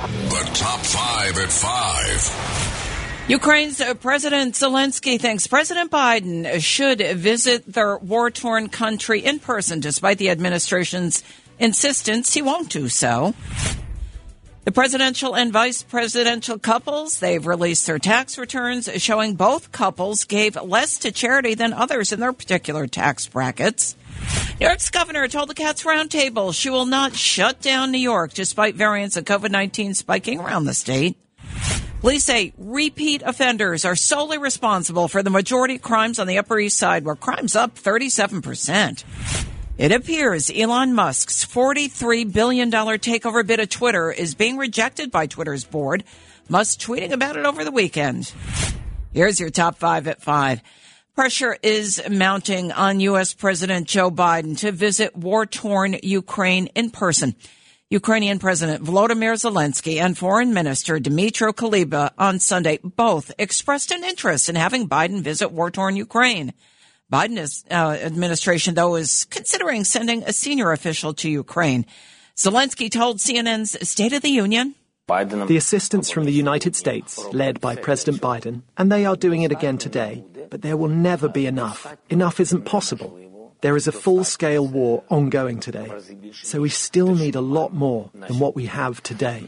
The top five at five. Ukraine's uh, President Zelensky thinks President Biden should visit their war torn country in person, despite the administration's insistence he won't do so. The presidential and vice presidential couples, they've released their tax returns showing both couples gave less to charity than others in their particular tax brackets. New York's governor told the Cats Roundtable she will not shut down New York despite variants of COVID 19 spiking around the state. Police say repeat offenders are solely responsible for the majority of crimes on the Upper East Side, where crime's up 37%. It appears Elon Musk's $43 billion takeover bid of Twitter is being rejected by Twitter's board. Musk tweeting about it over the weekend. Here's your top five at five. Pressure is mounting on U.S. President Joe Biden to visit war torn Ukraine in person. Ukrainian President Volodymyr Zelensky and Foreign Minister Dmytro Kuleba on Sunday both expressed an interest in having Biden visit war torn Ukraine. Biden uh, administration, though, is considering sending a senior official to Ukraine. Zelensky told CNN's State of the Union. The assistance from the United States, led by President Biden, and they are doing it again today, but there will never be enough. Enough isn't possible. There is a full scale war ongoing today, so we still need a lot more than what we have today.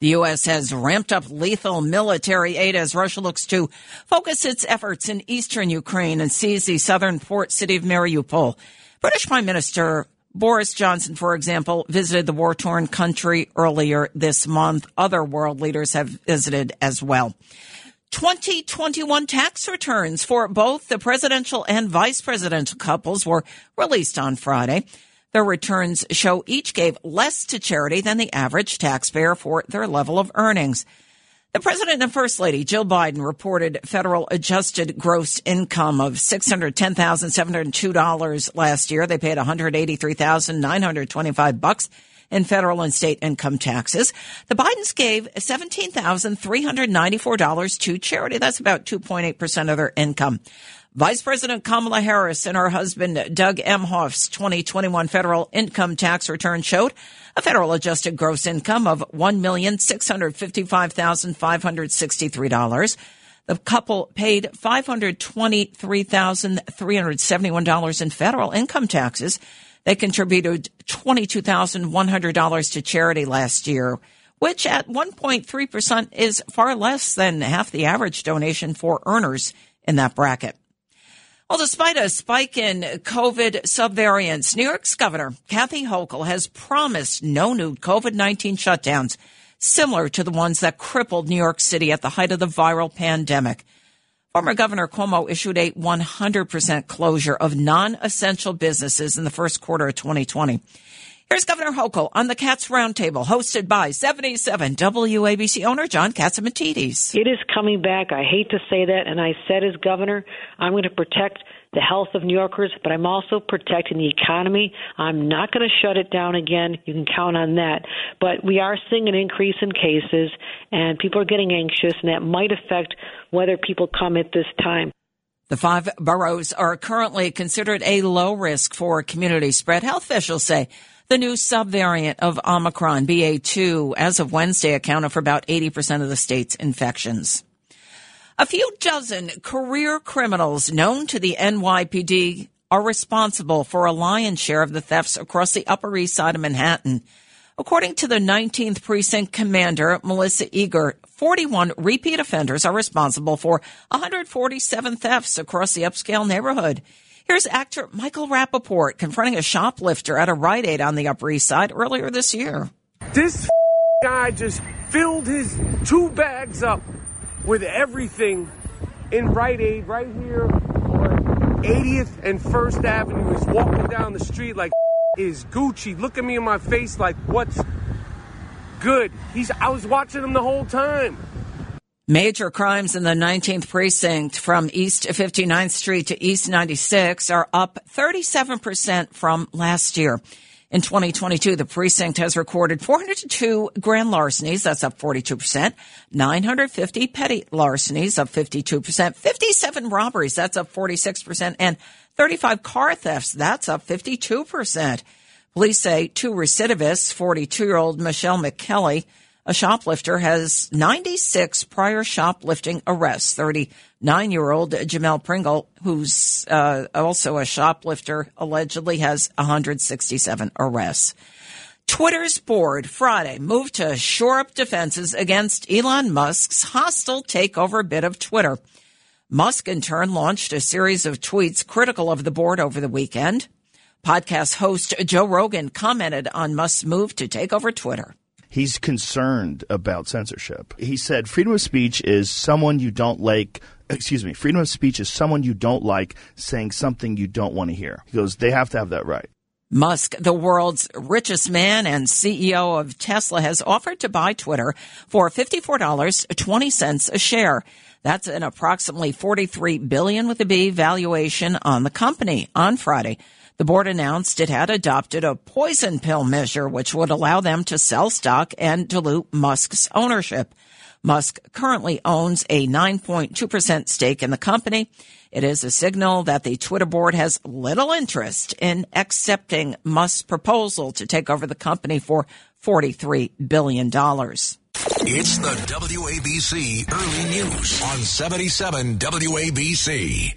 The U.S. has ramped up lethal military aid as Russia looks to focus its efforts in eastern Ukraine and seize the southern port city of Mariupol. British Prime Minister Boris Johnson, for example, visited the war torn country earlier this month. Other world leaders have visited as well. 2021 tax returns for both the presidential and vice presidential couples were released on Friday. Their returns show each gave less to charity than the average taxpayer for their level of earnings. The President and First Lady, Jill Biden, reported federal adjusted gross income of $610,702 last year. They paid 183,925 bucks in federal and state income taxes. The Bidens gave $17,394 to charity. That's about 2.8% of their income. Vice President Kamala Harris and her husband Doug Emhoff's 2021 federal income tax return showed a federal adjusted gross income of $1,655,563. The couple paid $523,371 in federal income taxes. They contributed $22,100 to charity last year, which at 1.3% is far less than half the average donation for earners in that bracket. Well, despite a spike in COVID subvariants, New York's governor, Kathy Hochul, has promised no new COVID-19 shutdowns similar to the ones that crippled New York City at the height of the viral pandemic. Former Governor Cuomo issued a 100% closure of non-essential businesses in the first quarter of 2020. Here's Governor Hochul on the Cats Roundtable, hosted by 77 WABC owner John Catsimatidis. It is coming back. I hate to say that, and I said as governor, I'm going to protect the health of New Yorkers, but I'm also protecting the economy. I'm not going to shut it down again. You can count on that. But we are seeing an increase in cases, and people are getting anxious, and that might affect whether people come at this time. The five boroughs are currently considered a low risk for community spread. Health officials say the new subvariant of Omicron, BA2, as of Wednesday accounted for about 80% of the state's infections. A few dozen career criminals known to the NYPD are responsible for a lion's share of the thefts across the Upper East Side of Manhattan. According to the 19th Precinct Commander, Melissa Eager, 41 repeat offenders are responsible for 147 thefts across the upscale neighborhood. Here's actor Michael Rapaport confronting a shoplifter at a Rite Aid on the Upper East Side earlier this year. This guy just filled his two bags up with everything in Rite Aid right here on 80th and 1st Avenue. He's walking down the street like is Gucci. Look at me in my face like what's good. He's I was watching him the whole time. Major crimes in the 19th precinct from East 59th Street to East 96 are up 37% from last year. In 2022, the precinct has recorded 402 grand larcenies, that's up 42%, 950 petty larcenies, up 52%, 57 robberies, that's up 46%, and 35 car thefts, that's up 52%. Police say two recidivists, 42 year old Michelle McKelly, A shoplifter has 96 prior shoplifting arrests. 39 year old Jamel Pringle, who's uh, also a shoplifter, allegedly has 167 arrests. Twitter's board Friday moved to shore up defenses against Elon Musk's hostile takeover bid of Twitter. Musk in turn launched a series of tweets critical of the board over the weekend. Podcast host Joe Rogan commented on Musk's move to take over Twitter. He's concerned about censorship. He said freedom of speech is someone you don't like. Excuse me. Freedom of speech is someone you don't like saying something you don't want to hear. He goes, they have to have that right. Musk, the world's richest man and CEO of Tesla, has offered to buy Twitter for $54.20 a share. That's an approximately 43 billion with a B valuation on the company on Friday. The board announced it had adopted a poison pill measure which would allow them to sell stock and dilute Musk's ownership. Musk currently owns a 9.2% stake in the company. It is a signal that the Twitter board has little interest in accepting Musk's proposal to take over the company for $43 billion. It's the WABC Early News on 77 WABC.